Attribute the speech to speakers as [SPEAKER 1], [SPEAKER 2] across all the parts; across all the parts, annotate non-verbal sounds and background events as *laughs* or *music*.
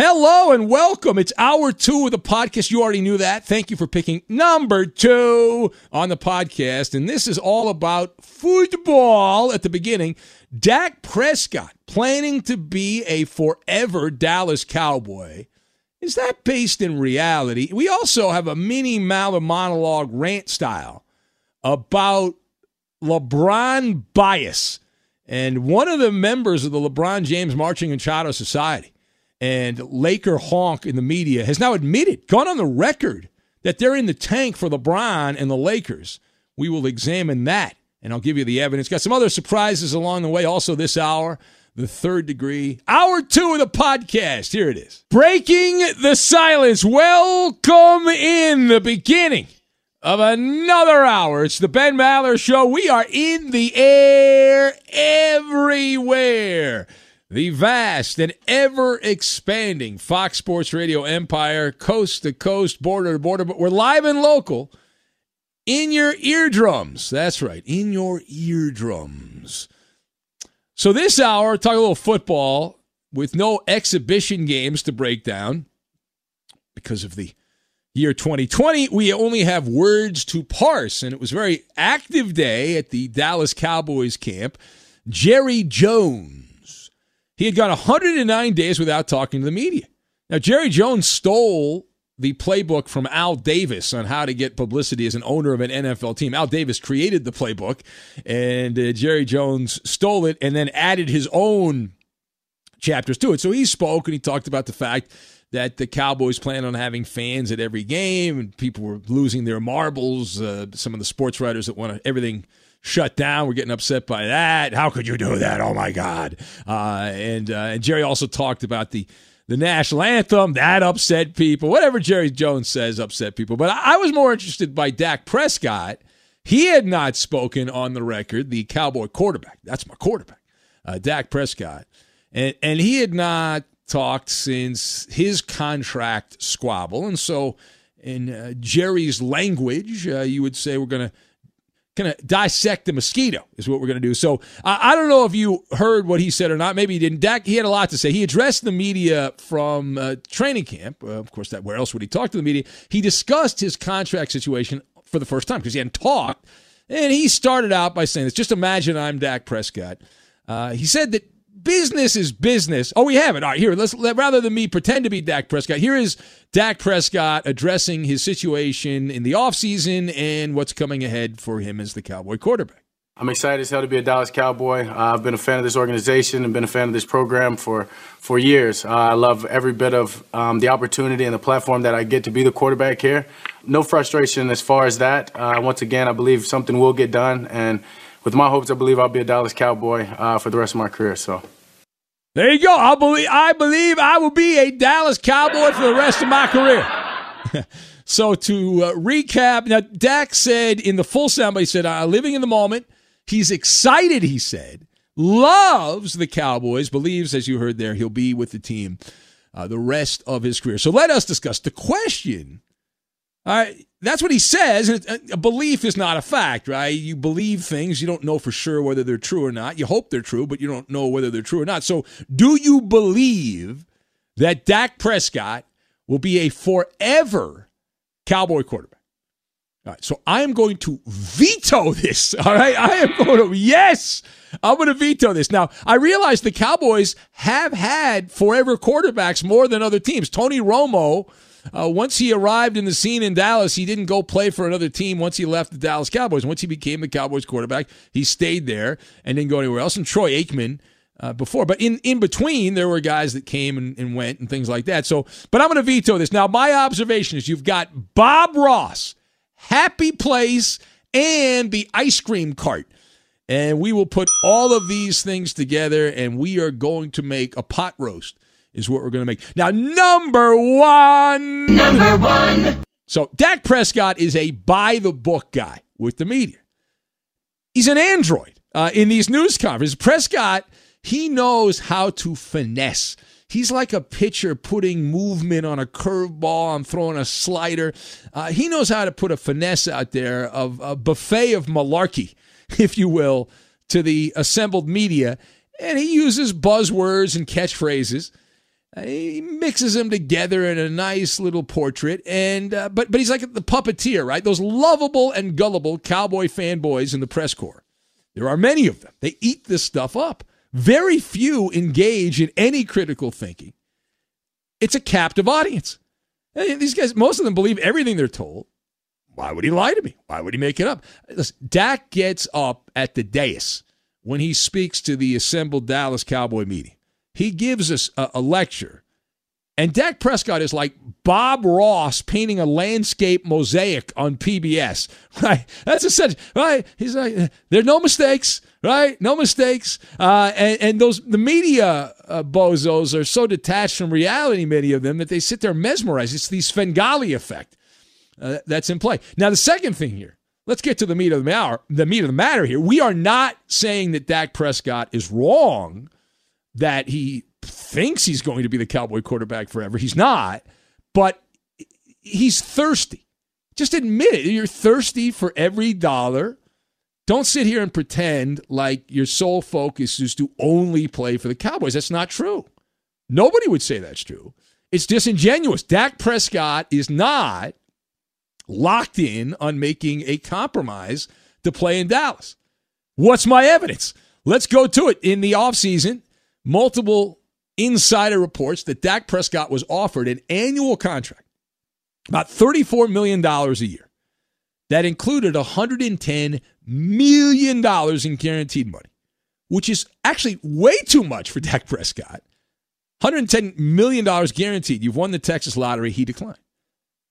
[SPEAKER 1] Hello and welcome. It's hour two of the podcast. You already knew that. Thank you for picking number two on the podcast. And this is all about football at the beginning. Dak Prescott planning to be a forever Dallas Cowboy. Is that based in reality? We also have a mini Maller monologue rant style about LeBron bias. And one of the members of the LeBron James Marching and Chowder Society and Laker honk in the media has now admitted, gone on the record, that they're in the tank for LeBron and the Lakers. We will examine that, and I'll give you the evidence. Got some other surprises along the way, also this hour. The third degree, hour two of the podcast. Here it is. Breaking the silence. Welcome in the beginning of another hour. It's the Ben Maller Show. We are in the air everywhere the vast and ever expanding Fox Sports Radio empire, coast to coast, border to border, but we're live and local in your eardrums. That's right, in your eardrums. So this hour, talk a little football with no exhibition games to break down because of the year 2020. We only have words to parse, and it was a very active day at the Dallas Cowboys camp. Jerry Jones he had gone 109 days without talking to the media. Now, Jerry Jones stole the playbook from Al Davis on how to get publicity as an owner of an NFL team. Al Davis created the playbook, and uh, Jerry Jones stole it and then added his own chapters to it. So he spoke and he talked about the fact that the Cowboys plan on having fans at every game, and people were losing their marbles. Uh, some of the sports writers that want everything shut down. We're getting upset by that. How could you do that? Oh my God! Uh, and uh, and Jerry also talked about the the national anthem that upset people. Whatever Jerry Jones says upset people. But I, I was more interested by Dak Prescott. He had not spoken on the record. The Cowboy quarterback. That's my quarterback, uh, Dak Prescott, and and he had not talked since his contract squabble. And so, in uh, Jerry's language, uh, you would say we're going to kind of dissect the mosquito is what we're going to do. So uh, I don't know if you heard what he said or not. Maybe he didn't. Dak, he had a lot to say. He addressed the media from uh, training camp. Uh, of course, that where else would he talk to the media? He discussed his contract situation for the first time because he hadn't talked. And he started out by saying this. Just imagine I'm Dak Prescott. Uh, he said that business is business. Oh, we have it. All right, here, let's let, rather than me pretend to be Dak Prescott, here is Dak Prescott addressing his situation in the offseason and what's coming ahead for him as the Cowboy quarterback.
[SPEAKER 2] I'm excited as hell to be a Dallas Cowboy. Uh, I've been a fan of this organization and been a fan of this program for for years. Uh, I love every bit of um, the opportunity and the platform that I get to be the quarterback here. No frustration as far as that. Uh, once again, I believe something will get done, and with my hopes, I believe I'll be a Dallas Cowboy uh, for the rest of my career. So.
[SPEAKER 1] There you go. I believe I believe I will be a Dallas Cowboy for the rest of my career. *laughs* so to uh, recap, now Dak said in the full sound, but he said, uh, "Living in the moment." He's excited. He said, loves the Cowboys. Believes, as you heard there, he'll be with the team uh, the rest of his career. So let us discuss the question. All right, that's what he says. Uh, a belief is not a fact, right? You believe things, you don't know for sure whether they're true or not. You hope they're true, but you don't know whether they're true or not. So, do you believe that Dak Prescott will be a forever Cowboy quarterback? All right, so I am going to veto this. *laughs* All right, I am going to, yes, I'm going to veto this. Now, I realize the Cowboys have had forever quarterbacks more than other teams. Tony Romo uh, once he arrived in the scene in Dallas, he didn't go play for another team once he left the Dallas Cowboys. Once he became the Cowboys quarterback, he stayed there and didn't go anywhere else. And Troy Aikman uh, before. But in, in between, there were guys that came and, and went and things like that. So, but I'm going to veto this. Now, my observation is you've got Bob Ross, Happy Place, and the ice cream cart. And we will put all of these things together and we are going to make a pot roast is what we're going to make. Now, number one.
[SPEAKER 3] Number one.
[SPEAKER 1] So, Dak Prescott is a by the book guy with the media. He's an android uh, in these news conferences. Prescott, he knows how to finesse. He's like a pitcher putting movement on a curveball. I'm throwing a slider. Uh, he knows how to put a finesse out there of a buffet of malarkey, *laughs* if you will, to the assembled media. And he uses buzzwords and catchphrases he mixes them together in a nice little portrait, and uh, but but he's like the puppeteer, right? Those lovable and gullible cowboy fanboys in the press corps. There are many of them. They eat this stuff up. Very few engage in any critical thinking. It's a captive audience. These guys, most of them believe everything they're told. Why would he lie to me? Why would he make it up? Listen, Dak gets up at the dais when he speaks to the assembled Dallas Cowboy meeting. He gives us a, a lecture. And Dak Prescott is like Bob Ross painting a landscape mosaic on PBS. *laughs* Right? That's essential. Right? He's like, there are no mistakes. Right? No mistakes. Uh, and, and those the media uh, bozos are so detached from reality, many of them, that they sit there mesmerized. It's the Svengali effect uh, that's in play. Now, the second thing here, let's get to the meat of the matter. The meat of the matter here. We are not saying that Dak Prescott is wrong that he thinks he's going to be the Cowboy quarterback forever. He's not, but he's thirsty. Just admit it. You're thirsty for every dollar. Don't sit here and pretend like your sole focus is to only play for the Cowboys. That's not true. Nobody would say that's true. It's disingenuous. Dak Prescott is not locked in on making a compromise to play in Dallas. What's my evidence? Let's go to it. In the offseason, multiple insider reports that Dak Prescott was offered an annual contract, about $34 million a year, that included $110 million in guaranteed money, which is actually way too much for Dak Prescott. $110 million guaranteed. You've won the Texas lottery. He declined.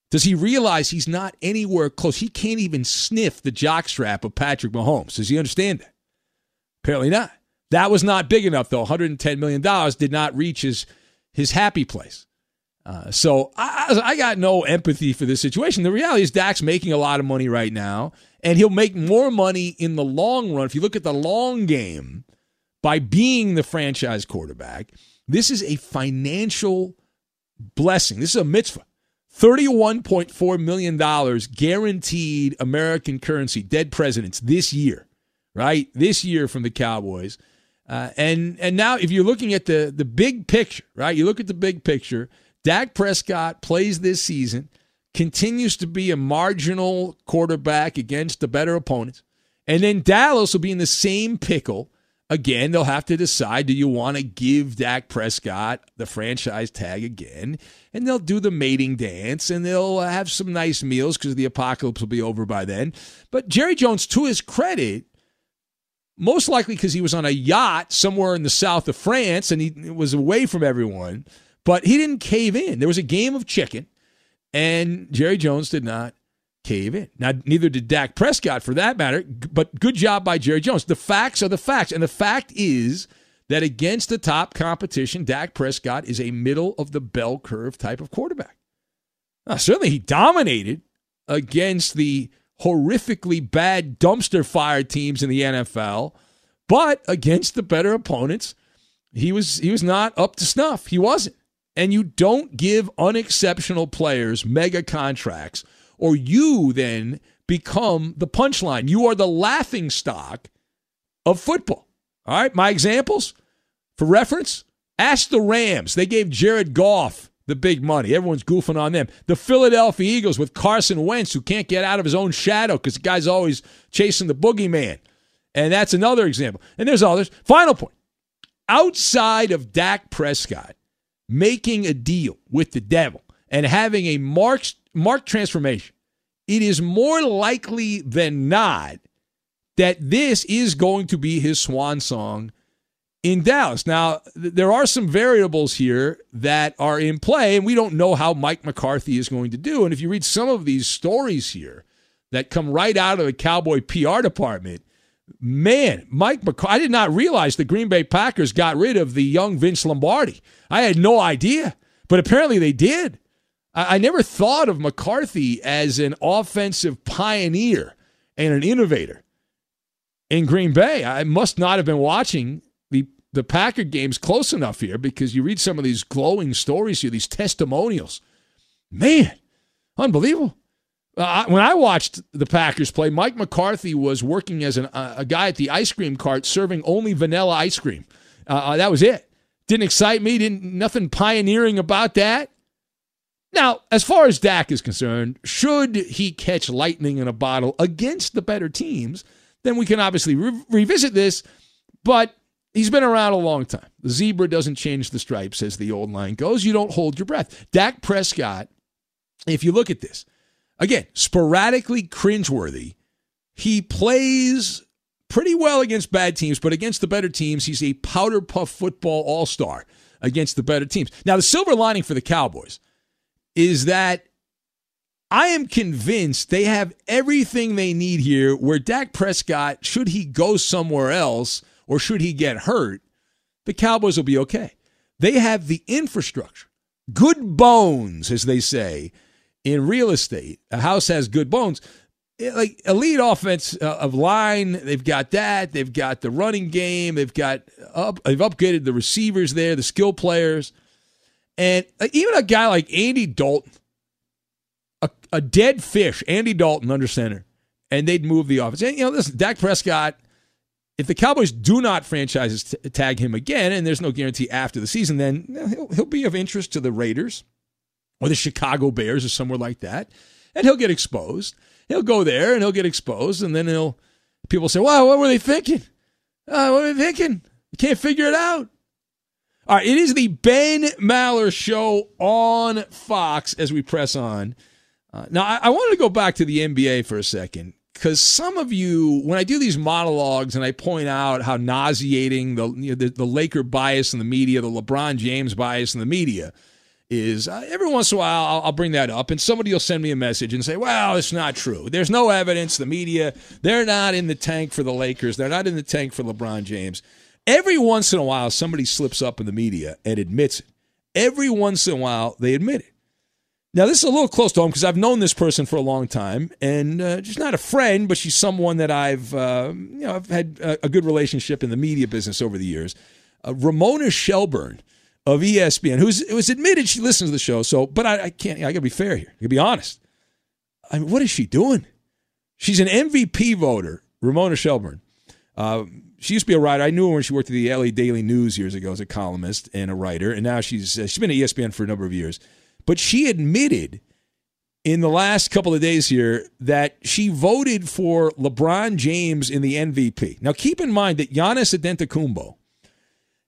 [SPEAKER 1] Does he realize he's not anywhere close? He can't even sniff the jockstrap of Patrick Mahomes. Does he understand that? Apparently not. That was not big enough, though. $110 million did not reach his, his happy place. Uh, so I, I got no empathy for this situation. The reality is Dak's making a lot of money right now, and he'll make more money in the long run. If you look at the long game, by being the franchise quarterback, This is a financial blessing. This is a mitzvah. $31.4 million guaranteed American currency, dead presidents this year, right? This year from the Cowboys. Uh, and and now if you're looking at the the big picture, right? You look at the big picture. Dak Prescott plays this season, continues to be a marginal quarterback against the better opponents. And then Dallas will be in the same pickle again, they'll have to decide do you want to give Dak Prescott the franchise tag again? And they'll do the mating dance and they'll have some nice meals because the apocalypse will be over by then. But Jerry Jones, to his credit, most likely because he was on a yacht somewhere in the south of France and he was away from everyone, but he didn't cave in. There was a game of chicken, and Jerry Jones did not cave in. Now, neither did Dak Prescott for that matter, but good job by Jerry Jones. The facts are the facts. And the fact is that against the top competition, Dak Prescott is a middle of the bell curve type of quarterback. Now, certainly he dominated against the horrifically bad dumpster fire teams in the NFL, but against the better opponents, he was he was not up to snuff. He wasn't. And you don't give unexceptional players mega contracts or you then become the punchline. You are the laughing stock of football. All right, my examples for reference ask the Rams. They gave Jared Goff the big money. Everyone's goofing on them. The Philadelphia Eagles with Carson Wentz, who can't get out of his own shadow because the guy's always chasing the boogeyman. And that's another example. And there's others. Final point. Outside of Dak Prescott making a deal with the devil and having a marked marked transformation, it is more likely than not that this is going to be his swan song in Dallas. Now, th- there are some variables here that are in play, and we don't know how Mike McCarthy is going to do. And if you read some of these stories here that come right out of the Cowboy PR department, man, Mike McCarthy, I did not realize the Green Bay Packers got rid of the young Vince Lombardi. I had no idea, but apparently they did. I, I never thought of McCarthy as an offensive pioneer and an innovator in Green Bay. I must not have been watching the Packer games close enough here because you read some of these glowing stories here, these testimonials. Man, unbelievable. Uh, when I watched the Packers play, Mike McCarthy was working as an, uh, a guy at the ice cream cart serving only vanilla ice cream. Uh, uh that was it. Didn't excite me. Didn't nothing pioneering about that. Now, as far as Dak is concerned, should he catch lightning in a bottle against the better teams, then we can obviously re- revisit this. But he's been around a long time. The zebra doesn't change the stripes, as the old line goes. You don't hold your breath. Dak Prescott, if you look at this, again, sporadically cringeworthy. He plays pretty well against bad teams, but against the better teams, he's a powder puff football all star against the better teams. Now, the silver lining for the Cowboys is that I am convinced they have everything they need here where Dak Prescott, should he go somewhere else or should he get hurt, the Cowboys will be okay. They have the infrastructure, good bones, as they say in real estate. A house has good bones. Like elite offense uh, of line, they've got that. They've got the running game. They've got up. They've upgraded the receivers there, the skill players. And even a guy like Andy Dalton, a, a dead fish, Andy Dalton under center, and they'd move the offense. And, you know, listen, Dak Prescott, if the Cowboys do not franchise t- tag him again, and there's no guarantee after the season, then he'll, he'll be of interest to the Raiders or the Chicago Bears or somewhere like that. And he'll get exposed. He'll go there and he'll get exposed, and then he'll people say, Wow, what were they thinking? Uh, what were they thinking? Can't figure it out. All right, it is the Ben Maller Show on Fox as we press on. Uh, now, I, I wanted to go back to the NBA for a second because some of you, when I do these monologues and I point out how nauseating the, you know, the, the Laker bias in the media, the LeBron James bias in the media is, uh, every once in a while I'll, I'll, bring that up and somebody will send me a message and say, well, it's not true. There's no evidence. The media, they're not in the tank for the Lakers. They're not in the tank for LeBron James. Every once in a while, somebody slips up in the media and admits it. Every once in a while, they admit it. Now, this is a little close to home because I've known this person for a long time, and uh, she's not a friend, but she's someone that I've, uh, you know, I've had a, a, good relationship in the media business over the years. Uh, Ramona Shelburne of ESPN, who's it was admitted she listens to the show. So, but I, I can't. I got to be fair here. I got to be honest. I mean, what is she doing? She's an MVP voter, Ramona Shelburne. Uh, she used to be a writer. I knew her when she worked at the LA Daily News years ago as a columnist and a writer, and now she's uh, she's been at ESPN for a number of years. But she admitted in the last couple of days here that she voted for LeBron James in the MVP. Now, keep in mind that Giannis Antetokounmpo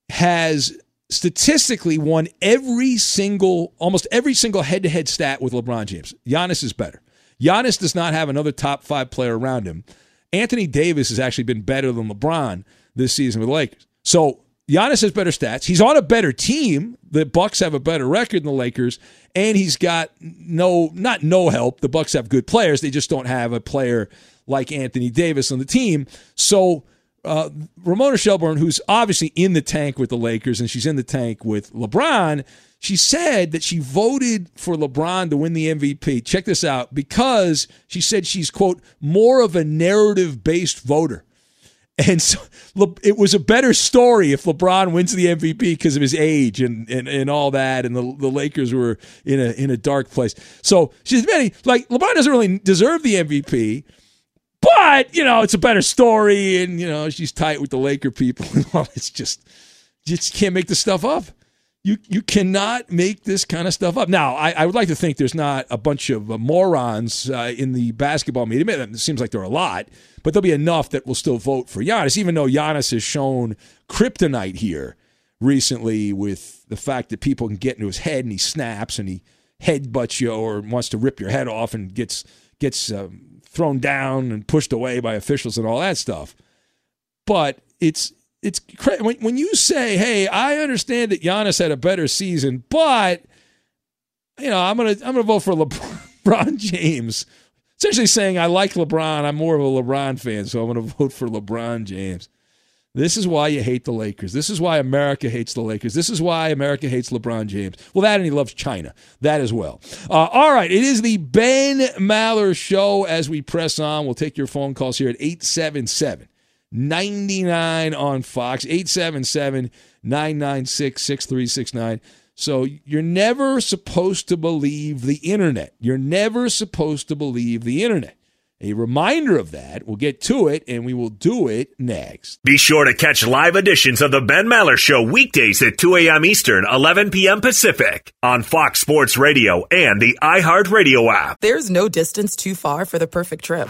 [SPEAKER 1] has statistically won every single, almost every single head-to-head stat with LeBron James. Giannis is better. Giannis does not have another top five player around him. Anthony Davis has actually been better than LeBron this season with the Lakers. So Giannis has better stats. He's on a better team. The Bucks have a better record than the Lakers, and he's got no not no help. The Bucks have good players. They just don't have a player like Anthony Davis on the team. So uh, Ramona Shelburne, who's obviously in the tank with the Lakers, and she's in the tank with LeBron. She said that she voted for LeBron to win the MVP. Check this out because she said she's, quote, more of a narrative based voter. And so it was a better story if LeBron wins the MVP because of his age and, and, and all that. And the, the Lakers were in a in a dark place. So she's admitting, like, LeBron doesn't really deserve the MVP, but, you know, it's a better story. And, you know, she's tight with the Laker people. *laughs* It's just, just can't make the stuff up. You, you cannot make this kind of stuff up. Now, I, I would like to think there's not a bunch of uh, morons uh, in the basketball media. It seems like there are a lot but there'll be enough that will still vote for Giannis, even though Giannis has shown kryptonite here recently with the fact that people can get into his head and he snaps and he headbutts you or wants to rip your head off and gets gets um, thrown down and pushed away by officials and all that stuff. But it's it's when when you say, "Hey, I understand that Giannis had a better season, but you know, I'm gonna I'm gonna vote for *laughs* LeBron James." essentially saying, I like LeBron. I'm more of a LeBron fan, so I'm to vote for LeBron James. This is why you hate the Lakers. This is why America hates the Lakers. This is why America hates LeBron James. Well, that and he loves China. That as well. Uh, all right. It is the Ben Maller Show as we press on. We'll take your phone calls here at 877 99 on Fox, 877 996 6369. So you're never supposed to believe the internet. You're never supposed to believe the internet. A reminder of that. We'll get to it and we will do it next.
[SPEAKER 3] Be sure to catch live editions of the Ben Maller Show weekdays at 2 a.m. Eastern, 11 p.m. Pacific on Fox Sports Radio and the iHeartRadio app.
[SPEAKER 4] There's no distance too far for the perfect trip.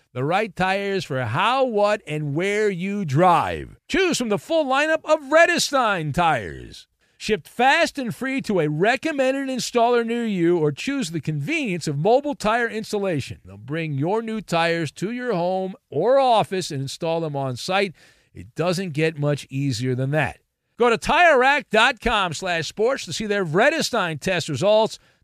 [SPEAKER 1] the right tires for how, what, and where you drive. Choose from the full lineup of Vredestein tires. Shipped fast and free to a recommended installer near you or choose the convenience of mobile tire installation. They'll bring your new tires to your home or office and install them on site. It doesn't get much easier than that. Go to TireRack.com slash sports to see their Vredestein test results,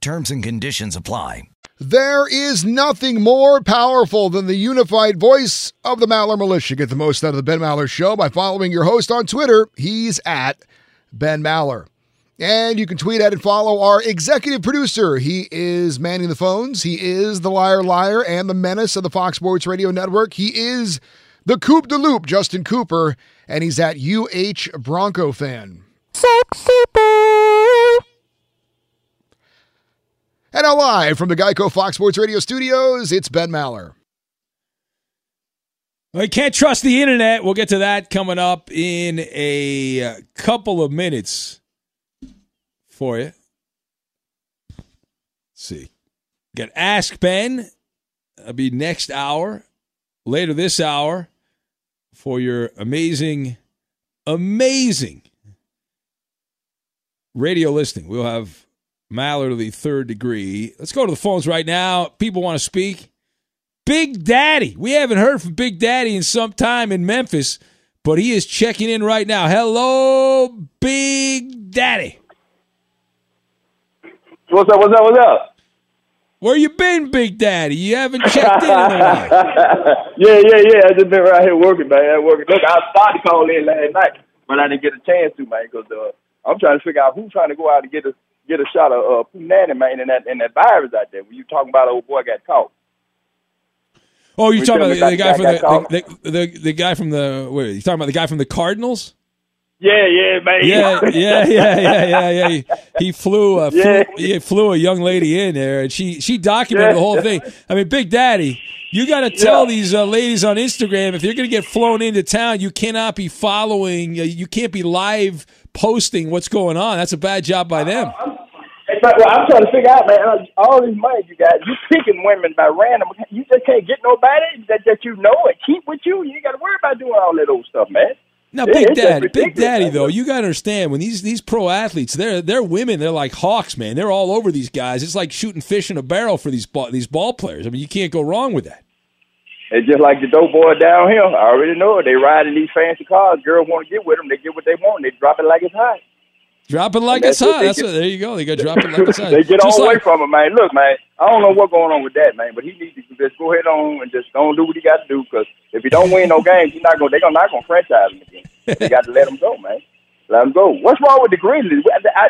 [SPEAKER 5] Terms and conditions apply.
[SPEAKER 6] There is nothing more powerful than the unified voice of the Maller Militia. Get the most out of the Ben Maller Show by following your host on Twitter. He's at Ben Maller. And you can tweet at and follow our executive producer. He is manning the phones. He is the liar, liar, and the menace of the Fox Sports Radio Network. He is the Coop de Loop, Justin Cooper, and he's at UH Bronco fan. Sexy boy. And now, live from the Geico Fox Sports Radio studios, it's Ben Maller.
[SPEAKER 1] I can't trust the internet. We'll get to that coming up in a uh, couple of minutes for you. Let's see. Got Ask Ben. That'll be next hour. Later this hour for your amazing, amazing radio listening. We'll have Maller to the third degree. Let's go to the phones right now. People want to speak. Big Daddy. We haven't heard from Big Daddy in some time in Memphis, but he is checking in right now. Hello, Big Daddy.
[SPEAKER 7] What's up? What's up? What's up?
[SPEAKER 1] Where you been, Big Daddy? You haven't checked in in a *laughs* while.
[SPEAKER 7] yeah, yeah, yeah. I just been right here working, man. Working. Look, I started to call in last night, but I didn't get a chance to, man, because uh, I'm trying to figure out who's trying to go out and get a get a shot of uh, Punani, man, and that and that virus out there. When you talking about old boy got caught.
[SPEAKER 1] Oh, you're talking about the, the guy from the the, the, the guy from the wait, you talking about the guy from the Cardinals?
[SPEAKER 7] Yeah, yeah, man.
[SPEAKER 1] Yeah, *laughs* yeah, yeah, yeah, yeah, yeah. He, flew, a, yeah. flew, he flew a young lady in there, and she she documented yeah. the whole thing. I mean, Big Daddy, you got to tell yeah. these uh, ladies on Instagram if you're going to get flown into town, you cannot be following, uh, you can't be live posting what's going on. That's a bad job by them.
[SPEAKER 7] Uh, but well, I'm trying to figure out, man, all these money you got, you picking women by random. You just can't get nobody that, that you know and keep with you. You got to worry about doing all that old stuff, man.
[SPEAKER 1] Now, Big it's Daddy, Big Daddy, though, you got to understand when these these pro athletes, they're they're women, they're like hawks, man. They're all over these guys. It's like shooting fish in a barrel for these ball, these ball players. I mean, you can't go wrong with that.
[SPEAKER 7] It's just like the dope boy down here. I already know it. They ride in these fancy cars. Girls want to get with them. They get what they want. They drop it like it's hot.
[SPEAKER 1] Drop it like it's hot. That's get, what, there you go. They got drop it like *laughs* it's hot.
[SPEAKER 7] they get just all away from it, man. Look, man, I don't know what's going on with that, man, but he needs to just go ahead on and just don't do what he got to do because if he don't win no games, he's not going. They're not going to franchise him again. they got to let him go, man. Let him go. What's wrong with the Grizzlies?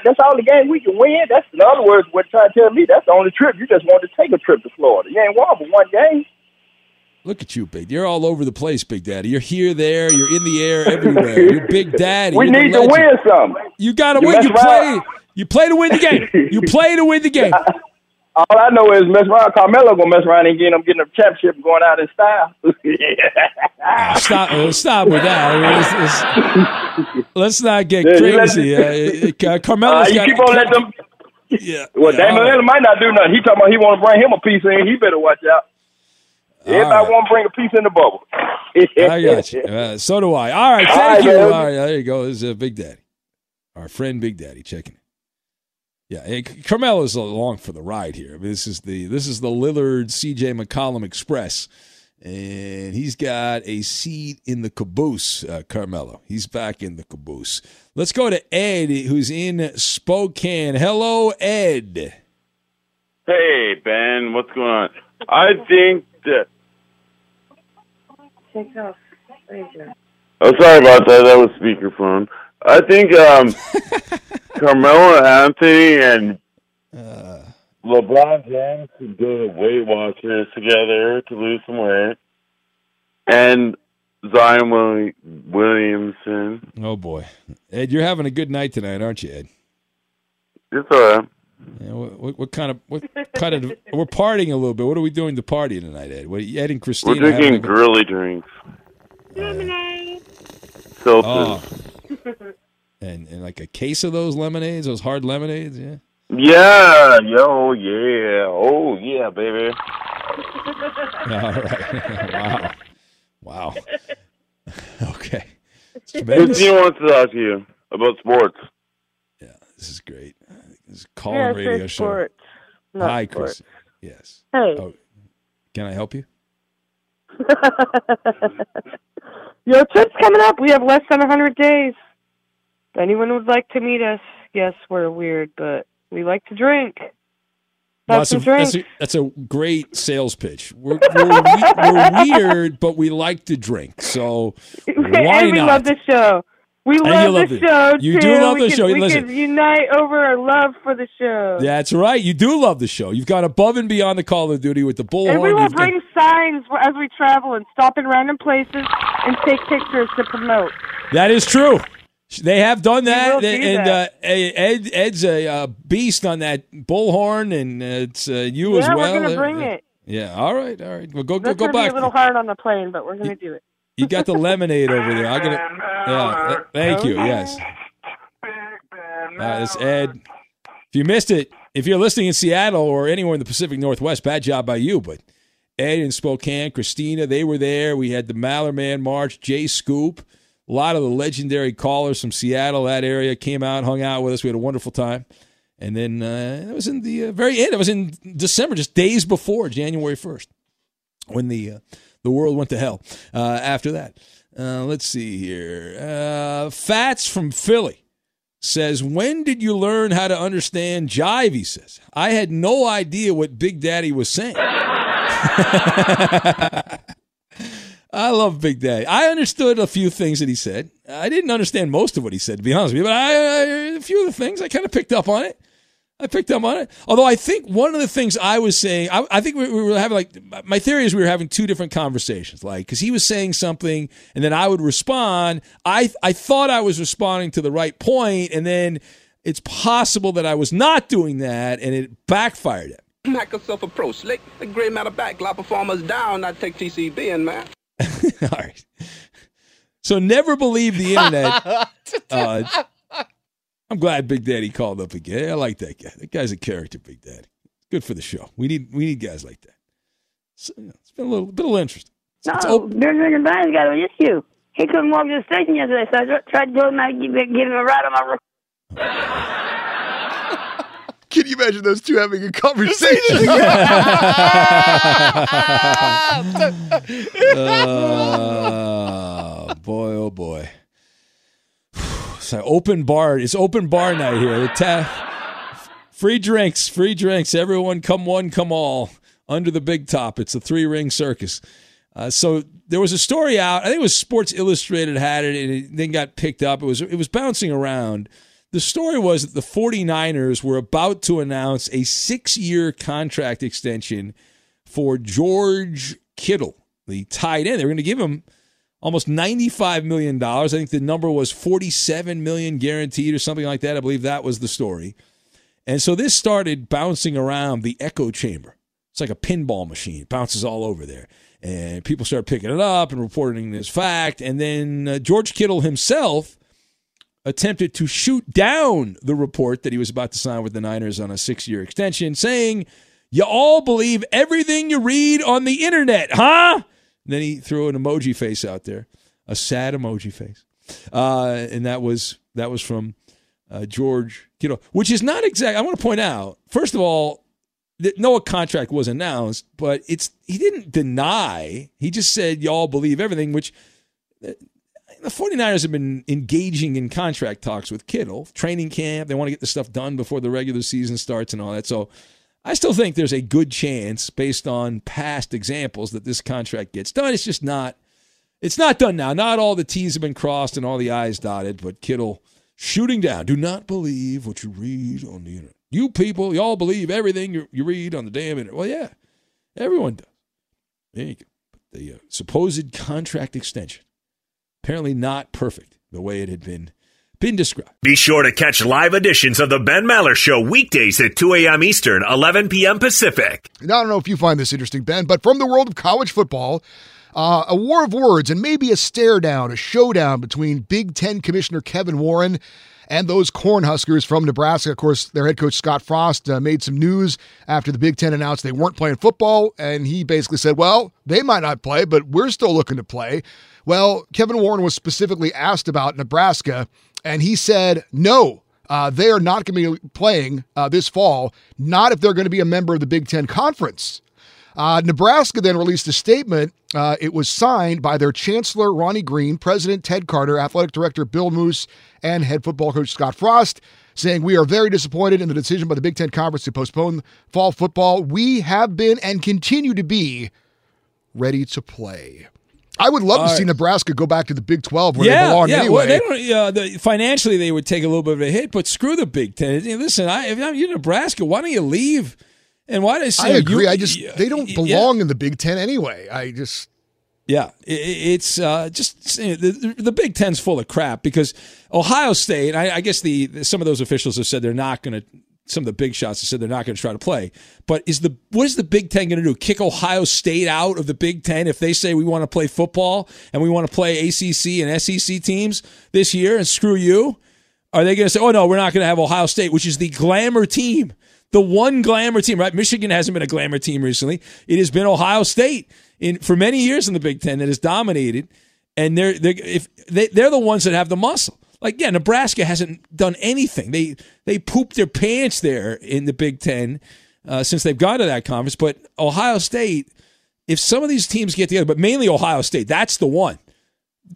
[SPEAKER 7] That's all the game we can win. That's in other words, what trying to tell me. That's the only trip you just want to take a trip to Florida. You ain't won but one game.
[SPEAKER 1] Look at you, Big. You're all over the place, Big Daddy. You're here, there. You're in the air, everywhere. You're Big *laughs* Daddy.
[SPEAKER 7] we
[SPEAKER 1] you're
[SPEAKER 7] need to win some.
[SPEAKER 1] You got to win. You play. You play to win the game. *laughs* You play to win the game.
[SPEAKER 7] All I know is mess around. Carmelo gonna mess around and get him getting a championship going out in style.
[SPEAKER 1] uh, *laughs* stop! Uh, stop with that. It's, it's, let's not get crazy. Uh, Carmelo's uh,
[SPEAKER 7] you
[SPEAKER 1] got.
[SPEAKER 7] Keep on letting them.
[SPEAKER 1] Yeah.
[SPEAKER 7] Well,
[SPEAKER 1] yeah,
[SPEAKER 7] right. might not do nothing. He talking about he want to bring him a piece in. He better watch out. Everybody right. want to bring a piece in the bubble.
[SPEAKER 1] I got you. *laughs* Uh, so do I. All right, thank
[SPEAKER 7] All right,
[SPEAKER 1] you.
[SPEAKER 7] man.
[SPEAKER 1] All right, there you go. This is uh, Big Daddy, our friend Big Daddy, checking. in. Yeah, hey, Carmelo's along for the ride here. I mean, this is the this is the Lillard C.J. McCollum Express, and he's got a seat in the caboose. Uh, Carmelo, he's back in the caboose. Let's go to Ed, who's in Spokane. Hello, Ed.
[SPEAKER 8] Hey, Ben, what's going on? I think that. Oh, sorry about that. That was speakerphone. I think um, *laughs* Carmelo Anthony and LeBron James could go to Weight Watchers together to lose some weight, and Zion Willi- Williamson.
[SPEAKER 1] Oh boy, Ed, you're having a good night tonight, aren't you, Ed?
[SPEAKER 8] It's all right.
[SPEAKER 1] Yeah, what, what, what kind of what kind of we're partying a little bit. What are we doing to party tonight, Ed? What, Ed and
[SPEAKER 8] We're
[SPEAKER 1] Christina a
[SPEAKER 8] drinking girly drinks. Seltzers.
[SPEAKER 1] Oh. and and like a case of those lemonades, those hard lemonades, yeah.
[SPEAKER 8] Yeah, yo, yeah, oh yeah, baby. *laughs*
[SPEAKER 1] All right. *laughs* wow. Wow. *laughs* okay.
[SPEAKER 8] Christina wants to talk to you about sports.
[SPEAKER 1] Yeah, this is great. A call
[SPEAKER 9] it's
[SPEAKER 1] radio show.
[SPEAKER 9] sport, not
[SPEAKER 1] Hi. Chris. Yes.
[SPEAKER 9] Hey.
[SPEAKER 1] Oh, can I help you? *laughs*
[SPEAKER 9] Your trip's coming up. We have less than a 100 days. If anyone would like to meet us, yes, we're weird, but we like to drink.
[SPEAKER 1] Well,
[SPEAKER 9] Have
[SPEAKER 1] that's, a, that's, a, that's a great sales pitch. We're, we're, we- we're *laughs* weird, but we like to drink. So *laughs* why
[SPEAKER 9] and we
[SPEAKER 1] not?
[SPEAKER 9] love the show. We
[SPEAKER 1] And you
[SPEAKER 9] love,
[SPEAKER 1] love
[SPEAKER 9] the
[SPEAKER 1] it.
[SPEAKER 9] show,
[SPEAKER 1] You
[SPEAKER 9] too.
[SPEAKER 1] do love
[SPEAKER 9] we
[SPEAKER 1] the
[SPEAKER 9] could,
[SPEAKER 1] show.
[SPEAKER 9] We
[SPEAKER 1] Listen.
[SPEAKER 9] could unite over our love for the show.
[SPEAKER 1] That's right. You do love the show. You've gone above and beyond the Call of Duty with the bullhorn.
[SPEAKER 9] And we will
[SPEAKER 1] You've
[SPEAKER 9] bring signs as we travel and stop in random places and take pictures to promote.
[SPEAKER 1] That is true. They have done that, and
[SPEAKER 9] that.
[SPEAKER 1] Uh, Ed Ed's a uh, beast on that bullhorn, and uh, it's uh, you as well.
[SPEAKER 9] yeah, we're gonna bring
[SPEAKER 1] yeah.
[SPEAKER 9] it.
[SPEAKER 1] Yeah. All right. All right. Well, go go
[SPEAKER 9] That's
[SPEAKER 1] go back.
[SPEAKER 9] be a little hard on the plane, but we're gonna do it.
[SPEAKER 1] You got the lemonade over there. I'm gonna. Yeah. Thank you. Yes. Right, it's Ed. If you missed it, if you're listening in Seattle or anywhere in the Pacific Northwest, bad job by you. But Ed in Spokane, Christina, they were there. We had the Mallerman March, Jay Scoop, a lot of the legendary callers from Seattle, that area, came out, hung out with us. We had a wonderful time. And then uh, it was in the uh, very end. It was in December, just days before January 1st, when the uh, the world went to hell. Uh, after that, uh, let's see here. Uh, Fats from Philly says, "When did you learn how to understand jive?" He says, "I had no idea what Big Daddy was saying." *laughs* I love Big Daddy. I understood a few things that he said. I didn't understand most of what he said, to be honest with you, but I, I a few of the things I kind of picked up on it. I picked up on it. Although I think one of the things I was saying, I, I think we, we were having like my theory is we were having two different conversations. Like because he was saying something, and then I would respond. I I thought I was responding to the right point, and then it's possible that I was not doing that, and it backfired It. me.
[SPEAKER 10] Mac yourself a pro slick. The great matter back, lot performers down, not take TCB in, man. *laughs*
[SPEAKER 1] All right. So never believe the internet. *laughs* Uh, I'm glad Big Daddy called up again. I like that guy. That guy's a character, Big Daddy. Good for the show. We need we need guys like that. So, you know, it's been a little bit of interest.
[SPEAKER 11] No,
[SPEAKER 1] It's open.
[SPEAKER 11] Benjamin and Brian's got an issue. He couldn't walk to the station yesterday, so I tried to tell him I'd give, give him a ride on my roof. *laughs*
[SPEAKER 6] Can you imagine those two having a conversation? *laughs* *laughs*
[SPEAKER 1] oh boy, oh boy. So open bar. It's open bar night here. Ta- free drinks, free drinks. Everyone, come one, come all. Under the big top. It's a three ring circus. Uh, so there was a story out. I think it was Sports Illustrated had it, and it then got picked up. It was it was bouncing around. The story was that the 49ers were about to announce a six year contract extension for George Kittle, the tight end. They were going to give him almost $95 million. I think the number was 47 million guaranteed or something like that. I believe that was the story. And so this started bouncing around the echo chamber. It's like a pinball machine, it bounces all over there. And people start picking it up and reporting this fact. And then uh, George Kittle himself attempted to shoot down the report that he was about to sign with the Niners on a six year extension, saying, You all believe everything you read on the internet, huh? Then he threw an emoji face out there, a sad emoji face, uh, and that was that was from uh, George Kittle, which is not exact. I want to point out, first of all, that no contract was announced, but it's he didn't deny. He just said y'all believe everything, which uh, the 49ers have been engaging in contract talks with Kittle, training camp. They want to get the stuff done before the regular season starts and all that. So I still think there's a good chance, based on past examples, that this contract gets done. It's just not. It's not done now. Not all the T's have been crossed and all the I's dotted, but Kittle shooting down. Do not believe what you read on the internet. You people, y'all believe everything you, you read on the damn internet. Well, yeah, everyone does. There you go. But the uh, supposed contract extension, apparently not perfect the way it had been been described.
[SPEAKER 3] Be sure to catch live editions of the Ben Maller Show weekdays at 2 a.m. Eastern, 11 p.m. Pacific.
[SPEAKER 6] Now, I don't know if you find this interesting, Ben, but from the world of college football, uh, a war of words and maybe a stare down, a showdown between Big Ten Commissioner Kevin Warren and those Cornhuskers from Nebraska. Of course, their head coach Scott Frost uh, made some news after the Big Ten announced they weren't playing football, and he basically said, "Well, they might not play, but we're still looking to play." Well, Kevin Warren was specifically asked about Nebraska, and he said, "No." Uh, they are not going to be playing uh, this fall, not if they're going to be a member of the Big Ten Conference. Uh, Nebraska then released a statement. Uh, it was signed by their chancellor, Ronnie Green, President Ted Carter, athletic director Bill Moos, and head football coach Scott Frost, saying, We are very disappointed in the decision by the Big Ten Conference to postpone fall football. We have been and continue to be ready to play. I would love
[SPEAKER 1] All
[SPEAKER 6] to see
[SPEAKER 1] right.
[SPEAKER 6] Nebraska go back to the Big 12 where
[SPEAKER 1] yeah,
[SPEAKER 6] they belong
[SPEAKER 1] yeah.
[SPEAKER 6] anyway.
[SPEAKER 1] Well, they uh, the, financially, they would take a little bit of a hit, but screw the Big Ten. Hey, Listen, I, if I'm- you're Nebraska, why don't you leave? And why do I say
[SPEAKER 6] I agree.
[SPEAKER 1] You,
[SPEAKER 6] I just they don't
[SPEAKER 1] yeah.
[SPEAKER 6] belong in the Big Ten anyway. I just
[SPEAKER 1] Yeah, it's uh, just the, the Big Ten's full of crap because Ohio State. I, I guess the some of those officials have said they're not going to. Some of the big shots have said they're not going to try to play. But is the what is the Big Ten going to do? Kick Ohio State out of the Big Ten if they say we want to play football and we want to play ACC and SEC teams this year and screw you? Are they going to say, oh no, we're not going to have Ohio State, which is the glamour team, the one glamour team, right? Michigan hasn't been a glamour team recently. It has been Ohio State in for many years in the Big Ten that has dominated, and they're they're if they, they're the ones that have the muscle. Like yeah, Nebraska hasn't done anything. They they pooped their pants there in the Big Ten uh, since they've gone to that conference. But Ohio State, if some of these teams get together, but mainly Ohio State, that's the one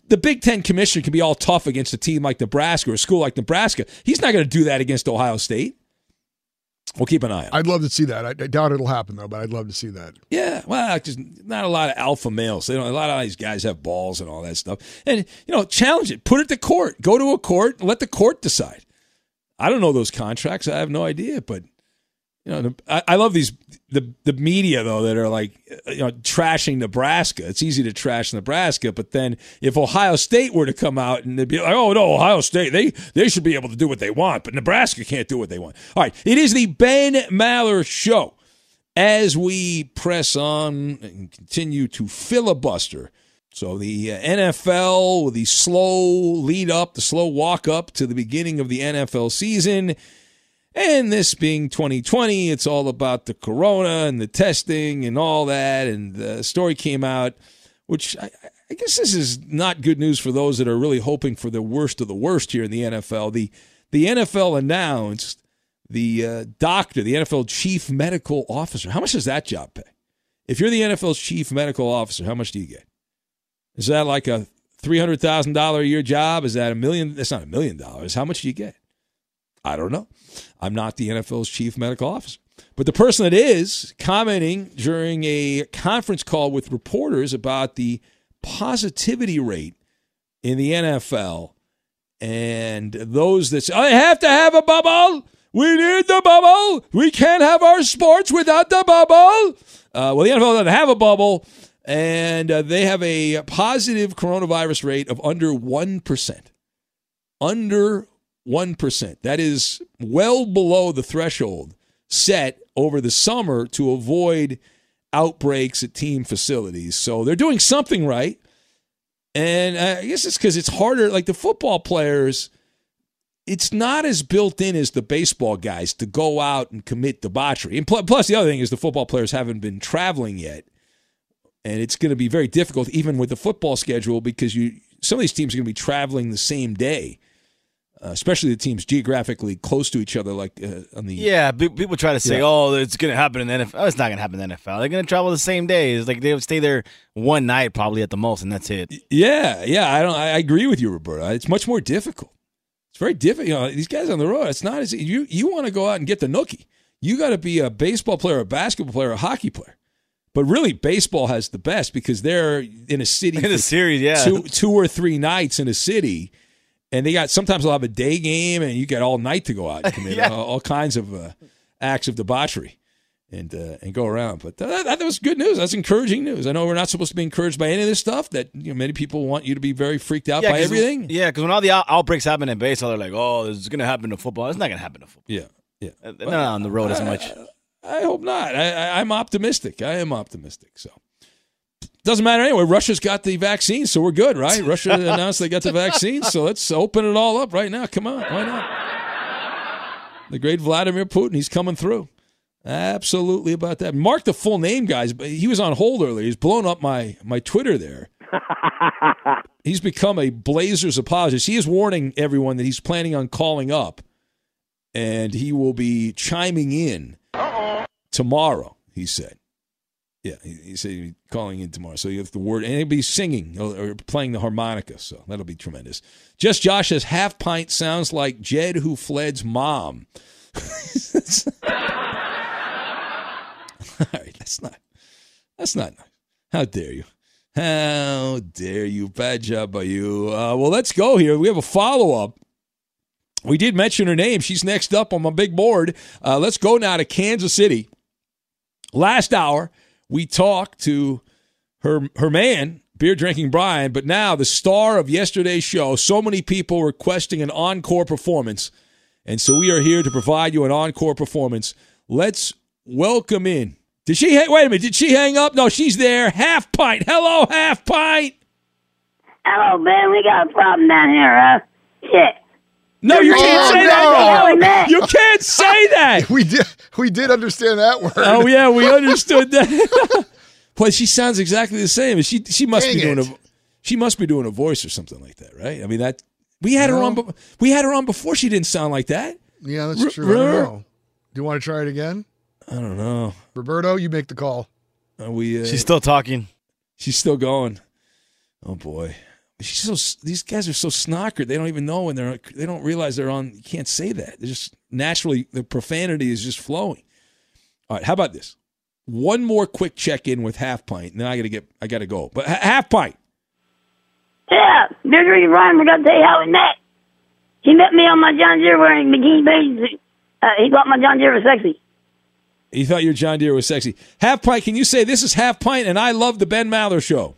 [SPEAKER 1] the Big Ten commissioner can be all tough against a team like Nebraska or a school like Nebraska. He's not going to do that against Ohio State. We'll keep an eye on.
[SPEAKER 6] I'd love to see that. I, I doubt it'll happen though, but I'd love to see that.
[SPEAKER 1] Yeah, well, just not a lot of alpha males. They don't. A lot of these guys have balls and all that stuff. And you know, challenge it. Put it to court. Go to a court. And let the court decide. I don't know those contracts. I have no idea. But you know, I, I love these the the media though that are like you know trashing Nebraska. It's easy to trash Nebraska, but then if Ohio State were to come out and they'd be like, "Oh no, Ohio State, they they should be able to do what they want, but Nebraska can't do what they want." All right, it is the Ben Maller Show as we press on and continue to filibuster. So the uh, NFL, the slow lead up, the slow walk up to the beginning of the NFL season. And this being 2020, it's all about the corona and the testing and all that. And the story came out, which I, I guess this is not good news for those that are really hoping for the worst of the worst here in the NFL. The the NFL announced the uh, doctor, the NFL chief medical officer. How much does that job pay? If you're the NFL's chief medical officer, how much do you get? Is that like a three hundred thousand dollar a year job? Is that a million? That's not a million dollars. How much do you get? I don't know. I'm not the NFL's chief medical officer. But the person that is commenting during a conference call with reporters about the positivity rate in the NFL and those that say, I have to have a bubble. We need the bubble. We can't have our sports without the bubble. Uh, well, the NFL doesn't have a bubble, and uh, they have a positive coronavirus rate of under 1%. Under 1%. That is well below the threshold set over the summer to avoid outbreaks at team facilities. So they're doing something right. And I guess it's because it's harder. Like the football players, it's not as built in as the baseball guys to go out and commit debauchery. And pl- plus, the other thing is the football players haven't been traveling yet. and it's going to be very difficult even with the football schedule because you some of these teams are going to be traveling the same day. Uh, especially the teams geographically close to each other, like uh, on the
[SPEAKER 12] Yeah, pe- people try to say,
[SPEAKER 1] Yeah.
[SPEAKER 12] "Oh, it's going to happen in the NFL." Oh, it's not going to happen in the NFL. They're going to travel the same day. It's like they'll stay there one night, probably at the most, and that's it.
[SPEAKER 1] Yeah, yeah, I don't. I agree with you, Roberta. It's much more difficult. It's very difficult. You know, these guys on the road. It's not as you. You want to go out and get the nookie. You got to be a baseball player, a basketball player, a hockey player. But really, baseball has the best because they're in a city
[SPEAKER 12] In a series, yeah.
[SPEAKER 1] two, two or three nights in a city, and they got sometimes they'll have a day game, and you got all night to go out and *laughs* commit
[SPEAKER 12] Yeah.
[SPEAKER 1] all, all kinds of uh, acts of debauchery and uh, and go around. But that, that was good news. That's encouraging news. I know we're not supposed to be encouraged by any of this stuff. That you know, many people want you to be very freaked out by everything.
[SPEAKER 12] Yeah, because when all the out- outbreaks happen in baseball, they're like, "Oh, this is going to happen to football." It's not going to happen to football.
[SPEAKER 1] Yeah, yeah.
[SPEAKER 12] Uh, not on the road as much.
[SPEAKER 1] I hope not. I, I, I'm optimistic. I am optimistic. So doesn't matter anyway. Russia's got the vaccine, so we're good, right? *laughs* Russia announced they got the vaccine, so let's open it all up right now. Come on, why not? The great Vladimir Putin, he's coming through. Absolutely about that. Mark the full name, guys. But he was on hold earlier. He's blown up my my Twitter there. *laughs* He's become a Blazers apologist. He is warning everyone that he's planning on calling up, and he will be chiming in tomorrow. He said, "Yeah." He, he said he's calling in tomorrow. So you have the word, and he'll be singing or, or playing the harmonica. So that'll be tremendous. Just Josh says half pint sounds like Jed who fled's mom. *laughs* All right, that's not that's not nice. How dare you? How dare you? Bad job by you. Uh, well, let's go here. We have a follow up. We did mention her name. She's next up on my big board. Uh, let's go now to Kansas City. Last hour, we talked to her her man, beer drinking Brian, but now the star of yesterday's show. So many people requesting an encore performance, and so we are here to provide you an encore performance. Let's welcome in. Did she? Wait a minute. Did she hang up? No, she's there. Half pint. Hello, half pint.
[SPEAKER 11] Hello, man. We got a problem down here, huh? Shit.
[SPEAKER 1] No, you can't
[SPEAKER 11] Oh,
[SPEAKER 1] say
[SPEAKER 11] no.
[SPEAKER 1] that. You can't say *laughs* that.
[SPEAKER 6] we did. We did understand that word.
[SPEAKER 1] Oh yeah, we *laughs* understood that. *laughs* Boy, she sounds exactly the same. She she must be doing
[SPEAKER 6] it.
[SPEAKER 1] a she must be doing a voice or something like that, right? I mean that we had her on. We had her on before. She didn't sound like that.
[SPEAKER 6] Yeah,
[SPEAKER 1] R-
[SPEAKER 6] that's true. I don't
[SPEAKER 1] r-
[SPEAKER 6] know. Do you want to try it again?
[SPEAKER 1] I don't know.
[SPEAKER 6] Roberto, you make the call.
[SPEAKER 1] Are we? Uh,
[SPEAKER 12] She's still talking.
[SPEAKER 1] She's still going. Oh boy, she's so. These guys are so snockered. They don't even know when they're. They don't realize they're on. You can't say that. They're just naturally the profanity is just flowing. All right, how about this? One more quick check in with half pint, and then I got to get. I got to go. But ha- half pint.
[SPEAKER 11] Yeah, Ricky Ryan, we got to tell you how we met. He met me on my John Deere wearing bikini bathing Uh, he thought my John Deere was sexy.
[SPEAKER 1] he thought your John Deere was sexy. Half pint. Can you say this is half pint, and I love the Ben Maller show.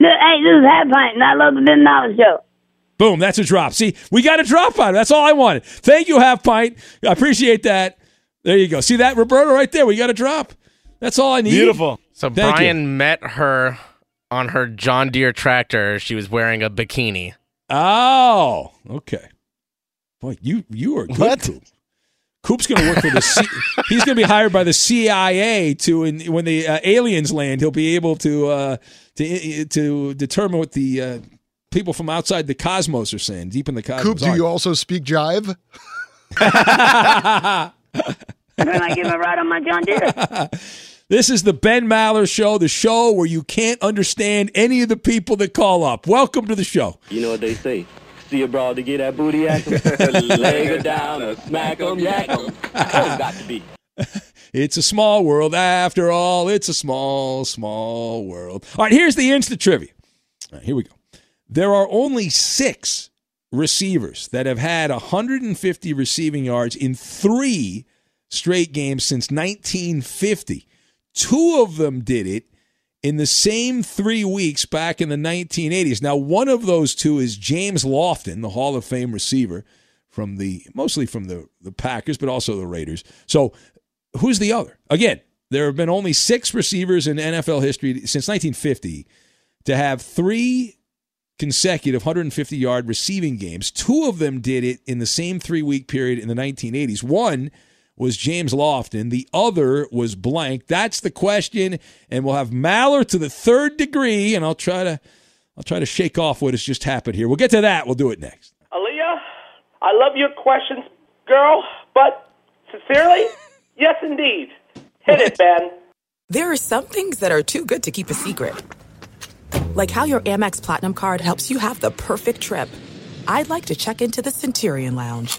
[SPEAKER 11] Look, Hey, this is Half Pint, and I love the Ben Knowledge Show.
[SPEAKER 1] Boom, that's a drop. See, we got a drop on it. That's all I wanted. Thank you, Half Pint. I appreciate that. There you go. See that, Roberto, right there? We got a drop. That's all I need.
[SPEAKER 12] Beautiful.
[SPEAKER 13] So
[SPEAKER 1] Thank you.
[SPEAKER 13] Brian met her on her John Deere tractor. She was wearing a bikini.
[SPEAKER 1] Oh, okay. Boy, you you are good,
[SPEAKER 12] What?
[SPEAKER 1] Coop. Coop's going to work for the. C- he's going to be hired by the CIA to, in, when the uh, aliens land, he'll be able to uh, to to determine what the uh, people from outside the cosmos are saying, deep in the cosmos.
[SPEAKER 6] Coop, do you also speak jive? *laughs*
[SPEAKER 11] Then I give a ride on my John Deere. *laughs*
[SPEAKER 1] This is the Ben Maller Show, the show where you can't understand any of the people that call up. Welcome to the show.
[SPEAKER 14] You know what they say. See a broad to get that booty at *laughs* leg her down or smack 'em, yak 'em. Oh, got to be. *laughs*
[SPEAKER 1] It's a small world after all. It's a small, small world. All right, here's the instant trivia. Right, here we go. There are only six receivers that have had 150 receiving yards in three straight games since 1950. Two of them did it in the same three weeks back in the 1980s. Now, one of those two is James Lofton, the Hall of Fame receiver from the mostly from the, the Packers, but also the Raiders. So, who's the other? Again, there have been only six receivers in NFL history since 1950 to have three consecutive 150 yard receiving games. Two of them did it in the same three week period in the 1980s. One was James Lofton. The other was blank. That's the question, and we'll have Maller to the third degree, and I'll try to I'll try to shake off what has just happened here. We'll get to that. We'll do it next.
[SPEAKER 15] Aaliyah, I love your questions, girl, but sincerely, *laughs* yes, indeed. Hit it, Ben.
[SPEAKER 4] There are some things that are too good to keep a secret. Like how your Amex Platinum card helps you have the perfect trip. I'd like to check into the Centurion Lounge.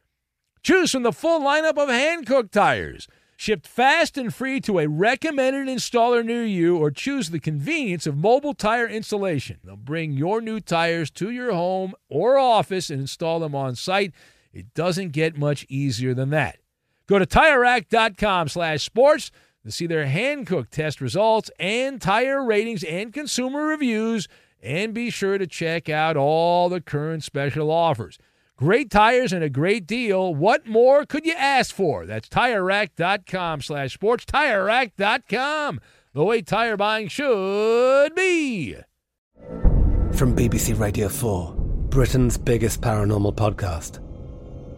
[SPEAKER 1] Choose from the full lineup of Hankook tires. Shipped fast and free to a recommended installer near you, or choose the convenience of mobile tire installation. They'll bring your new tires to your home or office and install them on site. It doesn't get much easier than that. Go to TireRack.com slash sports to see their Hankook test results and tire ratings and consumer reviews, and be sure to check out all the current special offers. Great tires and a great deal. What more could you ask for? That's TireRack.com slash sports. TireRack.com, the way tire buying should be.
[SPEAKER 16] From BBC Radio 4, Britain's biggest paranormal podcast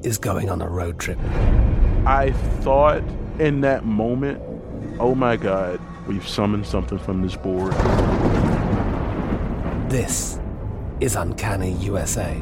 [SPEAKER 16] is going on a road trip.
[SPEAKER 17] I thought in that moment, oh my God, we've summoned something from this board.
[SPEAKER 16] This is Uncanny USA.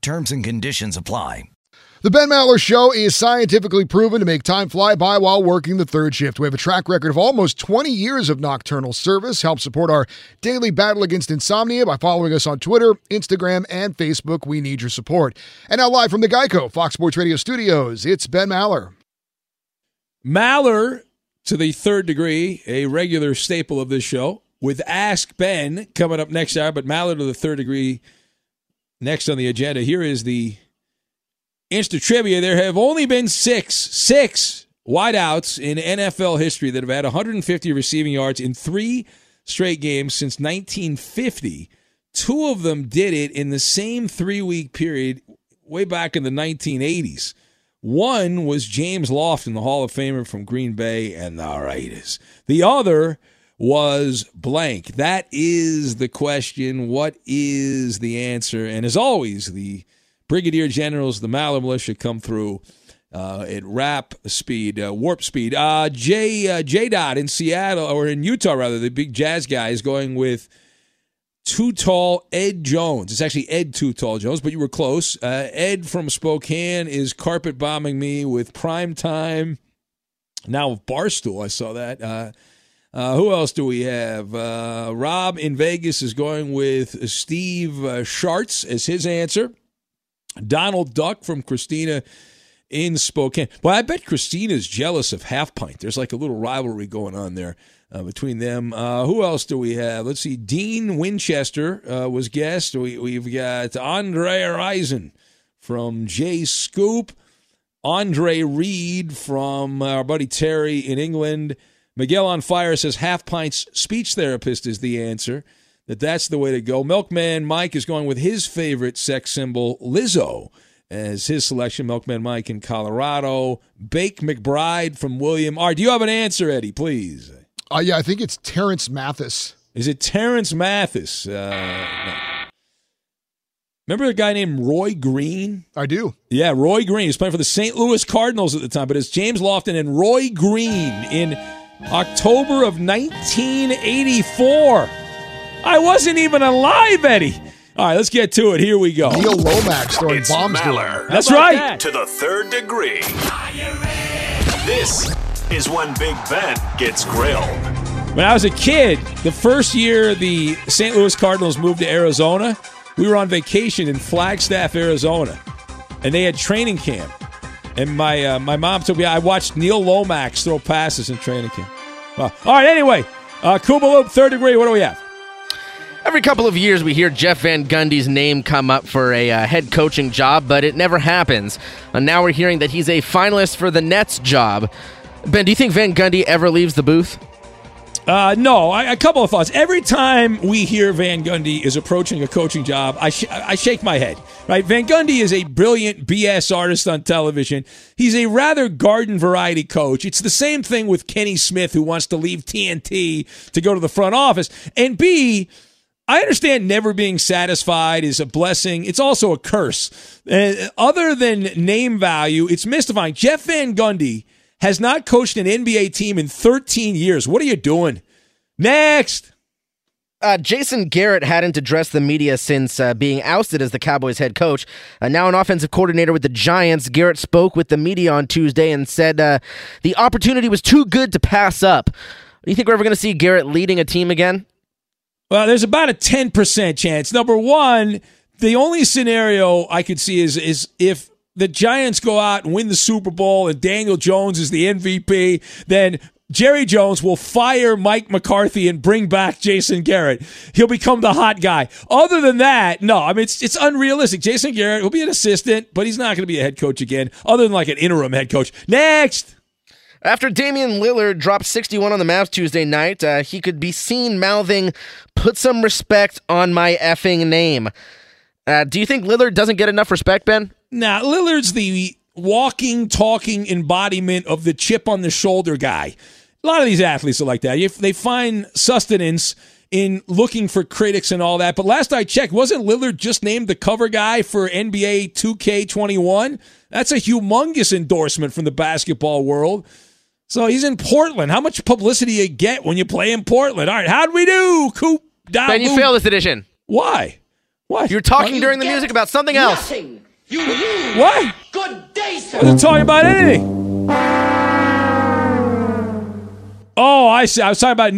[SPEAKER 5] Terms and conditions apply.
[SPEAKER 6] The Ben Maller Show is scientifically proven to make time fly by while working the third shift. We have a track record of almost 20 years of nocturnal service. Help support our daily battle against insomnia by following us on Twitter, Instagram, and Facebook. We need your support. And now, live from the Geico Fox Sports Radio studios, it's Ben Maller.
[SPEAKER 1] Maller to the third degree, a regular staple of this show, with Ask Ben coming up next hour, but Maller to the third degree next on the agenda. Here is the Insta trivia. There have only been six, six wideouts in NFL history that have had 150 receiving yards in three straight games since 1950. Two of them did it in the same three week period way back in the 1980s. One was James Lofton, the Hall of Famer from Green Bay and the Raiders. The other was blank. That is the question. What is the answer? And as always, the brigadier generals, the Maller Militia come through uh, at rap speed, uh, warp speed. Uh, J uh, J Dot in Seattle or in Utah rather, the big jazz guy is going with Too Tall Ed Jones. It's actually Ed Too Tall Jones, but you were close. Uh, Ed from Spokane is carpet bombing me with prime time. Now Barstool, I saw that. Uh, uh, who else do we have? Uh, Rob in Vegas is going with Steve uh, Schartz as his answer. Donald Duck from Christina in Spokane. Well, I bet Christina's jealous of Half Pint. There's like a little rivalry going on there uh, between them. Uh, who else do we have? Let's see. Dean Winchester uh, was guest. We, we've got Andre Rison from J Scoop. Andre Reed from our buddy Terry in England. Miguel on Fire says half pints speech therapist is the answer. That that's the way to go. Milkman Mike is going with his favorite sex symbol, Lizzo, as his selection. Milkman Mike in Colorado. Bake McBride from William. Right, do you have an answer, Eddie? Please.
[SPEAKER 6] Uh, yeah, I think it's Terance Mathis.
[SPEAKER 1] Is it Terance Mathis? Uh, no. Remember a guy named Roy Green?
[SPEAKER 6] I do.
[SPEAKER 1] Yeah, Roy Green. He was playing for the St. Louis Cardinals at the time, but it's James Lofton and Roy Green in October of 1984. I wasn't even alive, Eddie. All right, let's get to it. Here we go.
[SPEAKER 6] Neil Lomax throwing
[SPEAKER 3] It's
[SPEAKER 6] bombs to
[SPEAKER 3] Maller.
[SPEAKER 1] That's right.
[SPEAKER 3] To the third degree. This is when Big Ben gets grilled.
[SPEAKER 1] When I was a kid, the first year the St. Louis Cardinals moved to Arizona, we were on vacation in Flagstaff, Arizona, and they had training camp. And my uh, my mom told me I watched Neil Lomax throw passes in training camp. Well, all right. Anyway, uh, Kuba Loop, third degree. What do we have?
[SPEAKER 13] Every couple of years, we hear Jeff Van Gundy's name come up for a uh, head coaching job, but it never happens. And now we're hearing that he's a finalist for the Nets job. Ben, do you think Van Gundy ever leaves the booth?
[SPEAKER 1] Uh, no, I, a couple of thoughts. Every time we hear Van Gundy is approaching a coaching job, I, sh- I shake my head. Right? Van Gundy is a brilliant BS artist on television. He's a rather garden variety coach. It's the same thing with Kenny Smith, who wants to leave TNT to go to the front office. And B, I understand never being satisfied is a blessing. It's also a curse. Uh, other than name value, it's mystifying. Jeff Van Gundy has not coached an NBA team in 13 years. What are you doing? Next.
[SPEAKER 13] Uh, Jason Garrett hadn't addressed the media since uh, being ousted as the Cowboys head coach. Uh, now an offensive coordinator with the Giants, Garrett spoke with the media on Tuesday and said uh, the opportunity was too good to pass up. Do you think we're ever going to see Garrett leading a team again?
[SPEAKER 1] Well, there's about a 10% chance. Number one, the only scenario I could see is is if the Giants go out and win the Super Bowl and Daniel Jones is the MVP, then Jerry Jones will fire Mike McCarthy and bring back Jason Garrett. He'll become the hot guy. Other than that, no, I mean, it's, it's unrealistic. Jason Garrett will be an assistant, but he's not going to be a head coach again, other than like an interim head coach. Next.
[SPEAKER 13] After Damian Lillard dropped 61 on the Mavs Tuesday night, uh, he could be seen mouthing, put some respect on my effing name. Uh, do you think Lillard doesn't get enough respect, Ben?
[SPEAKER 1] Nah, Lillard's the walking, talking embodiment of the chip on the shoulder guy. A lot of these athletes are like that. If they find sustenance in looking for critics and all that. But last I checked, wasn't Lillard just named the cover guy for NBA 2K21? That's a humongous endorsement from the basketball world. So he's in Portland. How much publicity you get when you play in Portland? All right, how'd we do, Coop?
[SPEAKER 13] Ben, you failed this edition.
[SPEAKER 1] Why? Why?
[SPEAKER 13] You're talking during the music about something else.
[SPEAKER 18] You lose.
[SPEAKER 1] What?
[SPEAKER 18] Good day, sir.
[SPEAKER 1] I wasn't talking about anything. *laughs* Oh, I see. I was talking about.